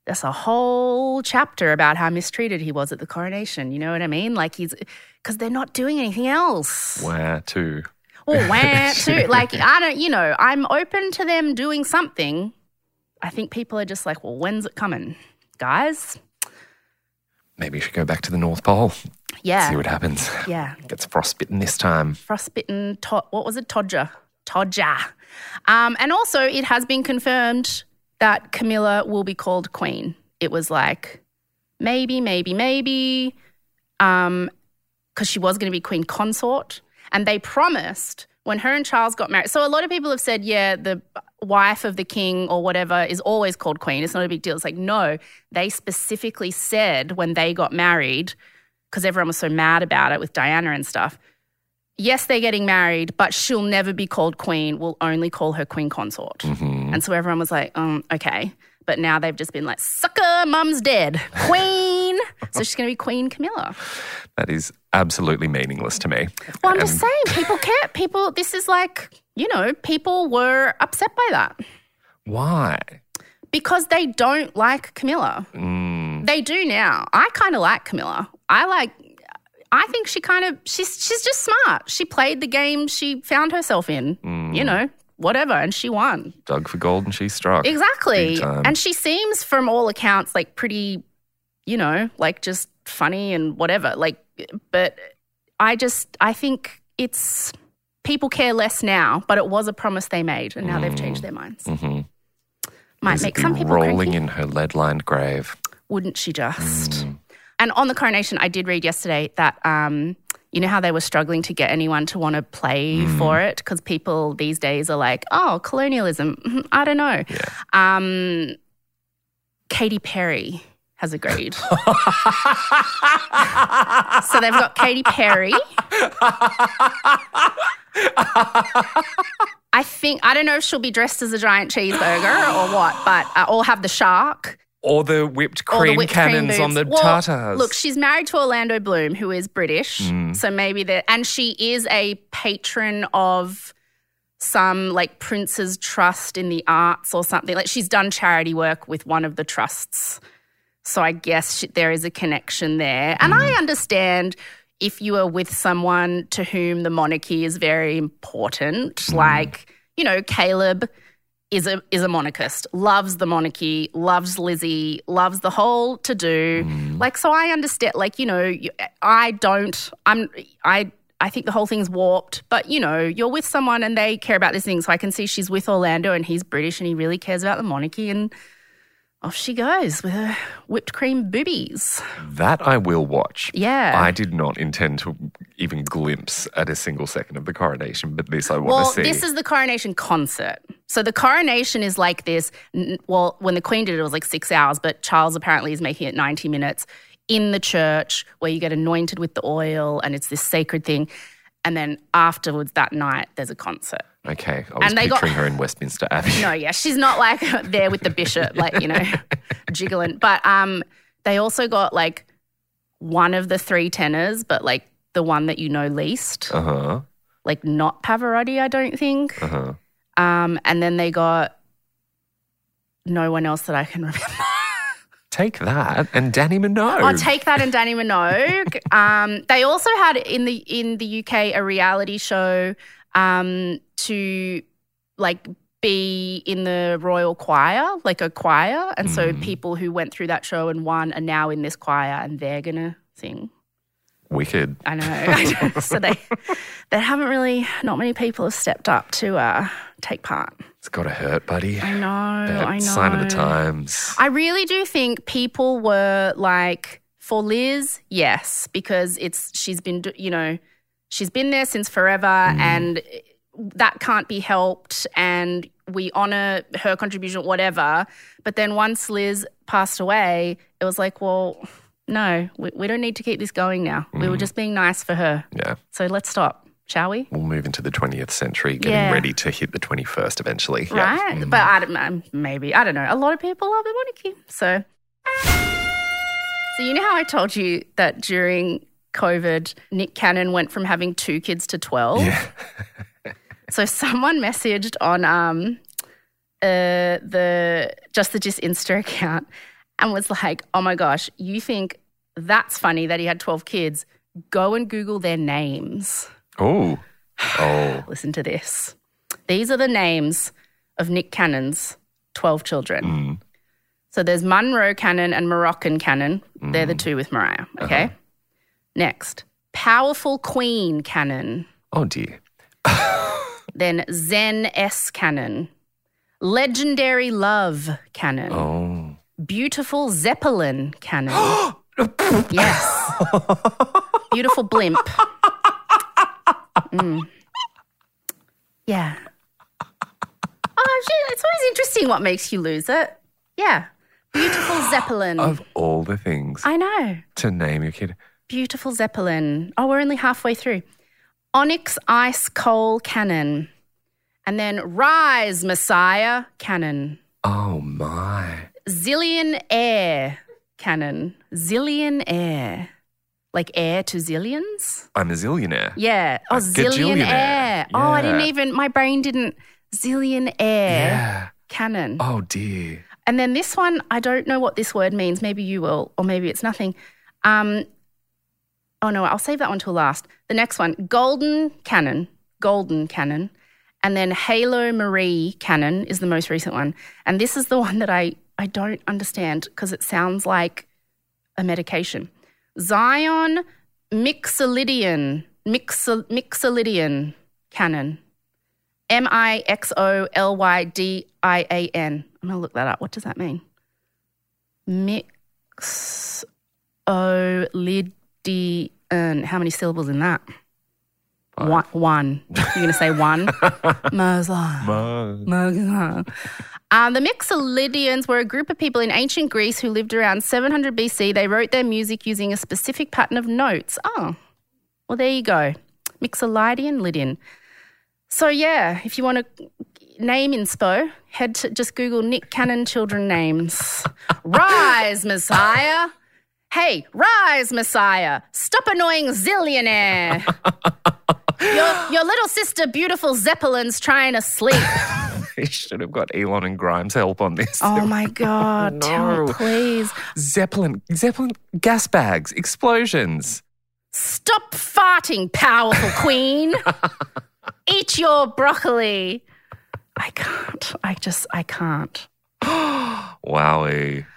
there's a whole chapter about how mistreated he was at the coronation. You know what I mean? Like he's because they're not doing anything else. Where to? Or where [LAUGHS] to? Like I don't, you know, I'm open to them doing something. I think people are just like, well, when's it coming, guys? Maybe you should go back to the North Pole. Yeah, See what happens. [LAUGHS] yeah. Gets frostbitten this time. frostbitten to- what was it? Todger. Todger. Um, and also it has been confirmed that camilla will be called queen. It was like maybe maybe maybe um because she was going to be queen consort. And they promised when her and charles got married. So a lot of people have said yeah the wife of the king or whatever is always called queen. It's not a big deal. It's like no. They specifically said when they got married because everyone was so mad about it with diana and stuff yes, they're getting married, but she'll never be called queen. We'll only call her queen consort. Mm-hmm. And so everyone was like, um, okay. But now they've just been like, sucker, mum's dead. Queen. [LAUGHS] so she's going to be Queen Camilla. That is absolutely meaningless to me. Well, I'm just saying, people care. People, this is like, you know, people were upset by that Why? because they don't like Camilla. Mm, They do now. I kind of like Camilla. I like. I think she kind of she's she's just smart. She played the game she found herself in. mm. You know, whatever, and she won. dug for gold and she struck. Exactly. And she seems from all accounts like pretty, you know, like just funny and whatever. Like but I just I think it's people care less now, but it was a promise they made and now they've changed their minds. Mhm. Might make some people rolling cranky. in her lead-lined grave. Wouldn't she just? Mm. And on the coronation, I did read yesterday that um, you know how they were struggling to get anyone to want to play Mm. for it because people these days are like, oh, colonialism. Mhm, I don't know. Yeah. Um, Katy Perry has agreed. [LAUGHS] so they've got Katy Perry. I think I don't know if she'll be dressed as a giant cheeseburger or what, but uh, or have the shark. Or the whipped cream the whipped cream cannons on the. Well, tartars. Look, she's married to Orlando Bloom, who is British. Mm. So maybe that, and she is a patron of some like Prince's Trust in the arts or something. Like she's done charity work with one of the trusts. So I guess she, there is a connection there. And I understand if you are with someone to whom the monarchy is very important, like, you know, Caleb is a is a monarchist, loves the monarchy, loves Lizzie, loves the whole to do. Mm. Like so I understand like, you know, I don't I'm I I think the whole thing's warped, but you know, you're with someone and they care about this thing. So I can see she's with Orlando and he's British and he really cares about the monarchy and off she goes with her whipped cream boobies. that I will watch. Yeah. I did not intend to even glimpse at a single second of the coronation, but this I want Well, to see. this is the coronation concert. So the coronation is like this. Well, when the Queen did it, it was like six hours, but Charles apparently is making it 90 minutes in the church where you get anointed with the oil and it's this sacred thing. And then afterwards that night, there's a concert. Okay, I was and they got- picturing her in Westminster Abbey. No, yeah, she's not like [LAUGHS] there with the bishop, like, you know, [LAUGHS] jiggling. But um, they also got like one of the three tenors, but like the one that you know least, Uh huh. like not Pavarotti, I don't think. Uh huh. Um, and then they got no one else that I can remember. Take that and Dannii Minogue. I'll take that and Dannii Minogue. [LAUGHS] um, they also had in the in the UK a reality show um, to like be in the royal choir, like a choir, and so Mm. people who went through that show and won are now in this choir and they're gonna sing. Wicked. I know. [LAUGHS] I know. so they they haven't really. Not many people have stepped up to uh, take part. It's got to hurt, buddy. I know. But I know. Sign of the times. I really do think people were like for Liz, yes, because it's she's been you know she's been there since forever, mm-hmm. and that can't be helped, and we honor her contribution, whatever. But then once Liz passed away, it was like, well, no, we, we don't need to keep this going now. We were mm-hmm. just being nice for her, Yeah. so let's stop. shall we? We'll move into the 20th century, getting Yeah. ready to hit the 21st eventually. Yeah. Right? Mm-hmm. But I don't, um, maybe, I don't know. A lot of people love the monarchy. So, so you know how I told you that during COVID, Nick Cannon went from having two kids to 12? Yeah. [LAUGHS] So someone messaged on um uh the Just the Gist Insta account and was like, "Oh my gosh, you think that's funny that he had 12 kids? Go and Google their names. Oh. [SIGHS] Oh. Listen to this. These are the names of Nick Cannon's 12 children. Mm. So there's Monroe Cannon and Moroccan Cannon. They're the two with Mariah. Okay. Next, Powerful Queen Cannon. Oh dear. [LAUGHS] Then Zen S Cannon. Legendary Love Cannon. Oh. Beautiful Zeppelin Cannon. [GASPS] yes. [LAUGHS] Beautiful Blimp. Mm. Yeah. [LAUGHS] Oh, it's always interesting what makes you lose it. Yeah. Beautiful [GASPS] Zeppelin. Of all the things I know. to name your kid. Beautiful Zeppelin. Oh, we're only halfway through. Onyx Ice Cole Cannon. And then Rise Messiah Cannon. Oh my. Zillion Air Cannon. Zillion Air. Like air to zillions? I'm a zillionaire. Yeah. Oh, A Zillion. Air. Oh, I didn't even, my brain didn't. Zillion Air Yeah. Cannon. Oh dear. And then this one, I don't know what this word means. Maybe you will, or maybe it's nothing. Um, oh no, I'll save that one till last. The next one, Golden Cannon, Golden Cannon, and then Halo Marie Cannon is the most recent one. And this is the [LAUGHS] one that I I don't understand because it sounds like a medication. Zion Mixolydian, Mixo, Mixolydian Cannon. M I X O L Y D I A N. I'm going to look that up. What does that mean? Mix O Lydian. How many syllables in that? One. one. You're going to say one? [LAUGHS] Muslim. Um, the Mixolydians were a group of people in ancient Greece who lived around 700 BC. They wrote their music using a specific pattern of notes. Oh, well, there you go. Mixolydian, Lydian. So, yeah, if you want to name inspo, head to just Google Nick Cannon children names. [LAUGHS] Rise, Messiah. Hey, rise, Messiah. Stop annoying zillionaire. [LAUGHS] your, your little sister, beautiful Zeppelin's trying to sleep. [LAUGHS] They should have got Elon and Grimes help on this. Oh my oh, God. No. Tell- please. Zeppelin, Zeppelin gas bags, explosions. Stop farting, powerful queen. [LAUGHS] Eat your broccoli. I can't. I just, I can't. [GASPS] Wowie.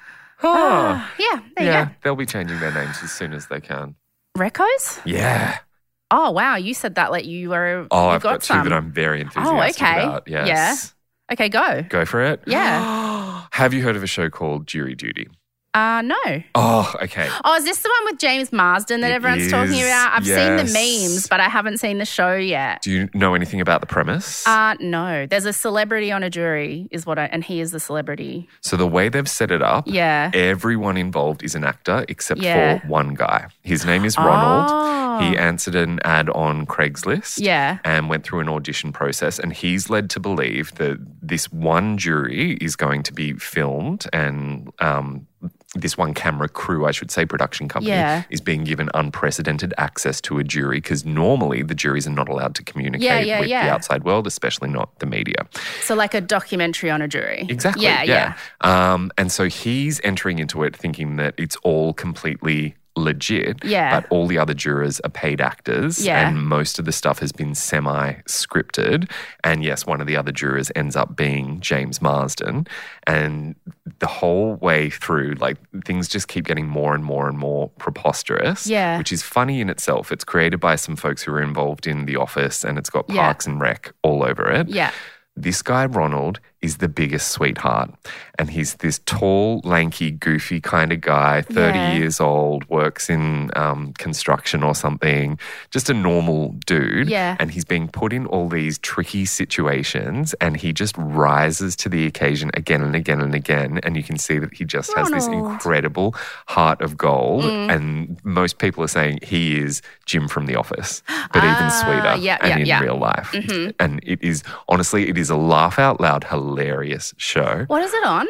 Oh, Yeah, there yeah, you go. they'll be changing their names as soon as they can. Recos? Yeah. Oh, wow. You said that like you were. Oh, you I've got, two some. that I'm very oh, enthusiastic okay. about. Yes. Yeah. Okay, go. Go for it. Yeah. [GASPS] Have you heard of a show called Jury Duty? Uh, no. Oh, okay. Oh, is this the one with James Marsden that It everyone's talking is, about? I've seen the memes, but I haven't seen the show yet. Do you know anything about the premise? Uh, no. There's a celebrity on a jury, is what I, and he is the celebrity. so the way they've set it up, Yeah. everyone involved is an actor except Yeah. for one guy. His name is Ronald. Oh. He answered an ad on Craigslist. Yeah. And went through an audition process. And he's led to believe that this one jury is going to be filmed and um, this one camera crew, I should say, production company, Yeah. is being given unprecedented access to a jury because normally the juries are not allowed to communicate Yeah, yeah, with the outside world, especially not the media. So, like a documentary on a jury. Exactly. Yeah, yeah. Um, and so he's entering into it thinking that it's all completely legit. Yeah. But all the other jurors are paid actors. Yeah. And most of the stuff has been semi scripted. And yes, one of the other jurors ends up being James Marsden. And the whole way through, like things just keep getting more and more and more preposterous. Yeah. Which is funny in itself. It's created by some folks who are involved in The Office and it's got Yeah. Parks and Rec all over it Yeah. this guy, Ronald, is the biggest sweetheart. And he's this tall, lanky, goofy kind of guy, 30 Yeah. years old, works in um, construction or something, just a normal dude. Yeah. And he's being put in all these tricky situations and he just rises to the occasion again and again and again. And you can see that he just has this incredible heart of gold. Mm. And most people are saying he is Jim from The Office, but even Ah, sweeter yeah, and yeah, in real life. Mhm. And it is honestly, it is a laugh out loud, hilarious show. What is it on?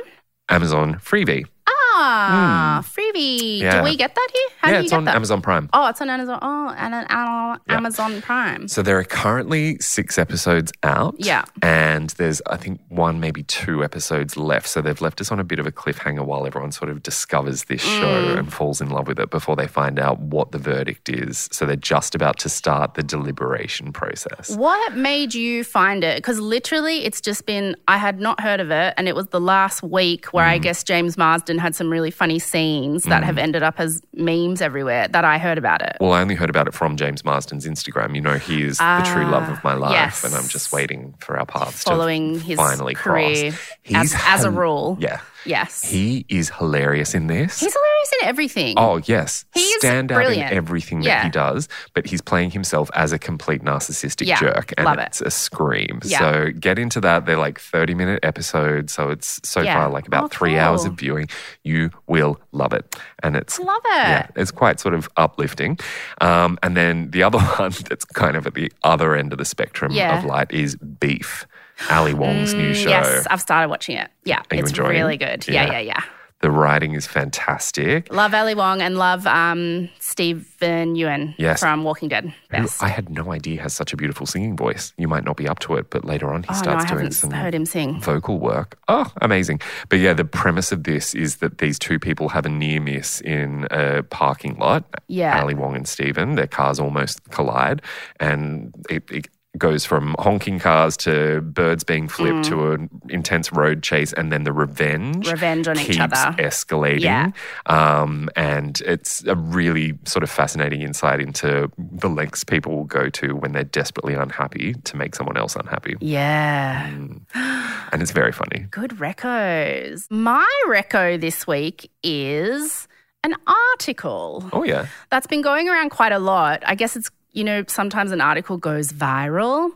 Amazon Freevee. Ah, Freevee. Hmm. Yeah. Do we get that here? How yeah, do you it's get on that? Amazon Prime. Oh, it's on Amazon. Oh, and an Amazon, Yeah. Amazon Prime. So there are currently six episodes out. Yeah. And there's, I think, one, maybe two episodes left. So they've left us on a bit of a cliffhanger while everyone sort of discovers this Mm. show and falls in love with it before they find out what the verdict is. So they're just about to start the deliberation process. What made you find it? Because literally, it's just been, I had not heard of it. And it was the last week where Mm. I guess James Marsden had some really funny scenes that have ended up as memes everywhere that I heard about it. Well, I only heard about it from James Marsden's Instagram. You know, he is the true love of my life, Ah, yes. and I'm just waiting for our paths Following to his finally career cross. as, as a rule. Yeah, Yes. he is hilarious in this. He's hilarious in everything. Oh yes, He is stand out brilliant. in everything Yeah. that he does, but he's playing himself as a complete narcissistic Yeah, jerk, and love it. it's a scream. Yeah. So get into that. They're like thirty minute episodes, so it's so Yeah. far like about Oh, three hours of viewing. You will love it, and it's love it. yeah, it's quite sort of uplifting. Um, and then the other [LAUGHS] one that's kind of at the other end of the spectrum Yeah. of light is Beef, Ali Wong's new show. Yes, I've started watching it. Yeah, it's enjoying really good. Yeah, Yeah. yeah, yeah. The writing is fantastic. Love Ali Wong and love um, Steven Yeun Yes. from Walking Dead. Who Best. I had no idea has such a beautiful singing voice. You might not be up to it, but later on he oh no, starts I doing some heard him sing. vocal work. Oh, amazing. But yeah, the premise of this is that these two people have a near miss in a parking lot. Yeah. Ali Wong and Steven, their cars almost collide and it, it goes from honking cars to birds being flipped to an intense road chase and then the revenge Mm. Revenge on each other. escalating Yeah. um, and it's a really sort of fascinating insight into the lengths people will go to when they're desperately unhappy to make someone else unhappy Yeah. and it's very funny [GASPS] Good recos. My reco this week is an article oh yeah that's been going around quite a lot. I guess it's, you know, sometimes an article goes viral.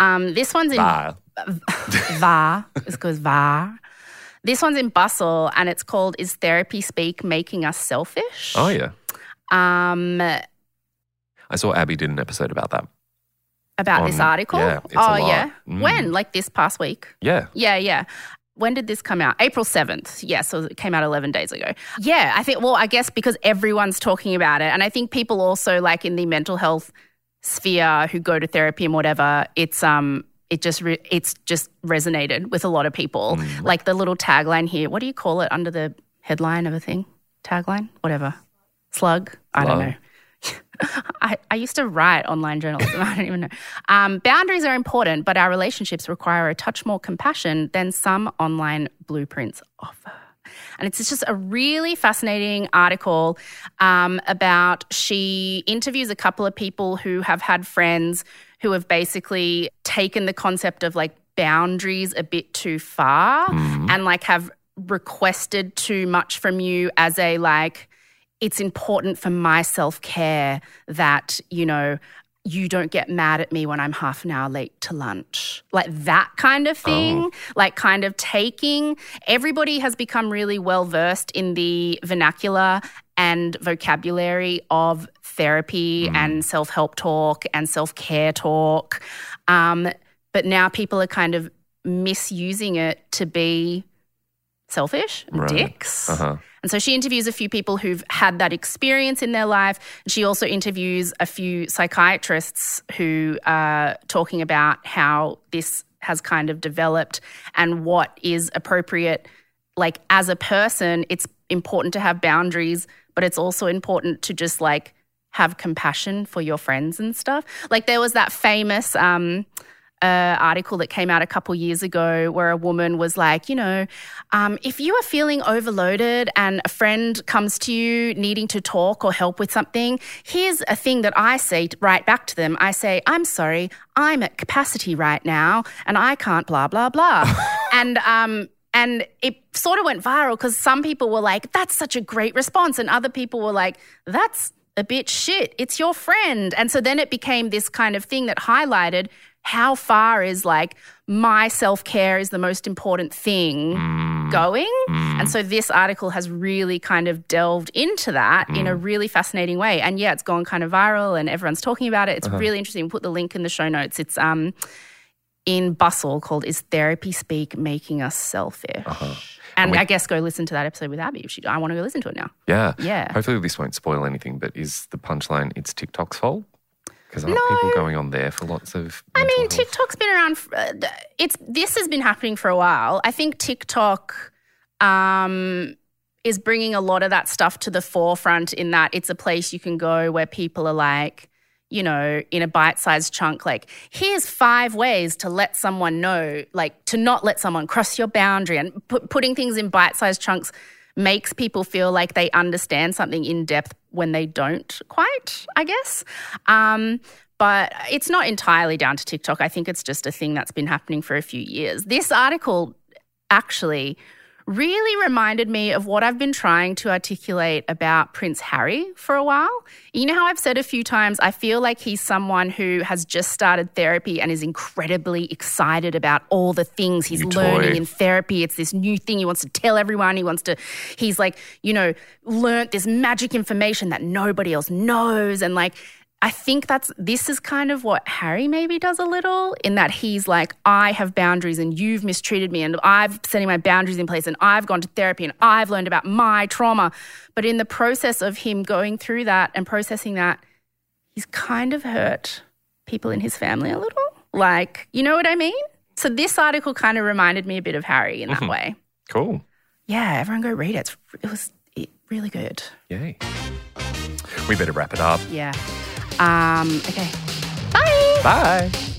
Um, this one's in [LAUGHS] VAR. This goes VAR. This one's in Bustle and it's called Is Therapy Speak Making Us Selfish? oh yeah Um, I saw Abbie did an episode about that. about this article? yeah, oh, yeah. Mm. When? Like this past week? Yeah. Yeah, yeah. When did this come out? April 7th. Yeah, so it came out 11 days ago. Yeah, I think, well, I guess because everyone's talking about it. And I think people also, like in the mental health sphere who go to therapy and whatever, it's, um, it just re- it's just resonated with a lot of people. Mm. Like the little tagline here. What do you call it under the headline of a thing? Tagline? Whatever. Slug? I don't know. [LAUGHS] I, I used to write online journalism. [LAUGHS] I don't even know. Um, boundaries are important, but our relationships require a touch more compassion than some online blueprints offer. And it's just a really fascinating article um, about she interviews a couple of people who have had friends who have basically taken the concept of like boundaries a bit too far and like have requested too much from you as a like, it's important for my self care that, you know, you don't get mad at me when I'm half an hour late to lunch. Like that kind of thing. Like, kind of taking. Everybody has become really well versed in the vernacular and vocabulary of therapy and self help talk and self care talk. Um, but now people are kind of misusing it to be selfish, Right. dicks. Uh-huh. And so she interviews a few people who've had that experience in their life. She also interviews a few psychiatrists who are talking about how this has kind of developed and what is appropriate. Like, as a person, it's important to have boundaries, but it's also important to just like have compassion for your friends and stuff. Like, there was that famous, um, uh, article that came out a couple years ago where a woman was like, you know, um, if you are feeling overloaded and a friend comes to you needing to talk or help with something, here's a thing that I say right back to them. I say, I'm sorry, I'm at capacity right now and I can't blah, blah, blah. [LAUGHS] and um, and it sort of went viral because some people were like, "That's such a great response," and other people were like, "That's a bit shit. It's your friend." And so then it became this kind of thing that highlighted how far is like my self care is the most important thing mm. going. Mm. And so this article has really kind of delved into that in a mm. really fascinating way. And yeah, it's gone kind of viral and everyone's talking about it. It's uh-huh. really interesting. We'll put the link in the show notes. It's um in Bustle called Is Therapy Speak Making Us Selfish? Uh-huh. And, we- I guess go listen to that episode with Abbie if she I want to go listen to it now. Yeah. Yeah. Hopefully this won't spoil anything, but is the punchline it's TikTok's fault? Because aren't people going on there for lots of I mean, health? TikTok's been around. For, uh, it's this has been happening for a while. I think TikTok um, is bringing a lot of that stuff to the forefront. In that it's a place you can go where people are like, you know, in a bite-sized chunk. Like, here's five ways to let someone know, like, to not let someone cross your boundary, and put, putting things in bite-sized chunks makes people feel like they understand something in depth when they don't quite, I guess. Um, but it's not entirely down to TikTok. I think it's just a thing that's been happening for a few years. This article actually really reminded me of what I've been trying to articulate about Prince Harry for a while. You know how I've said a few times, I feel like he's someone who has just started therapy and is incredibly excited about all the things he's learning toy. in therapy. It's this new thing he wants to tell everyone. He wants to, he's like, you know, learnt this magic information that nobody else knows. And like, I think that's this is kind of what Harry maybe does a little in that he's like, I have boundaries and you've mistreated me and I've setting my boundaries in place and I've gone to therapy and I've learned about my trauma. But in the process of him going through that and processing that, he's kind of hurt people in his family a little. Like, you know what I mean? So this article kind of reminded me a bit of Harry in that mm-hmm. way. Cool. Yeah, everyone go read it. It's, it was really good. Yay. We better wrap it up. Yeah. Um, okay. Bye. Bye.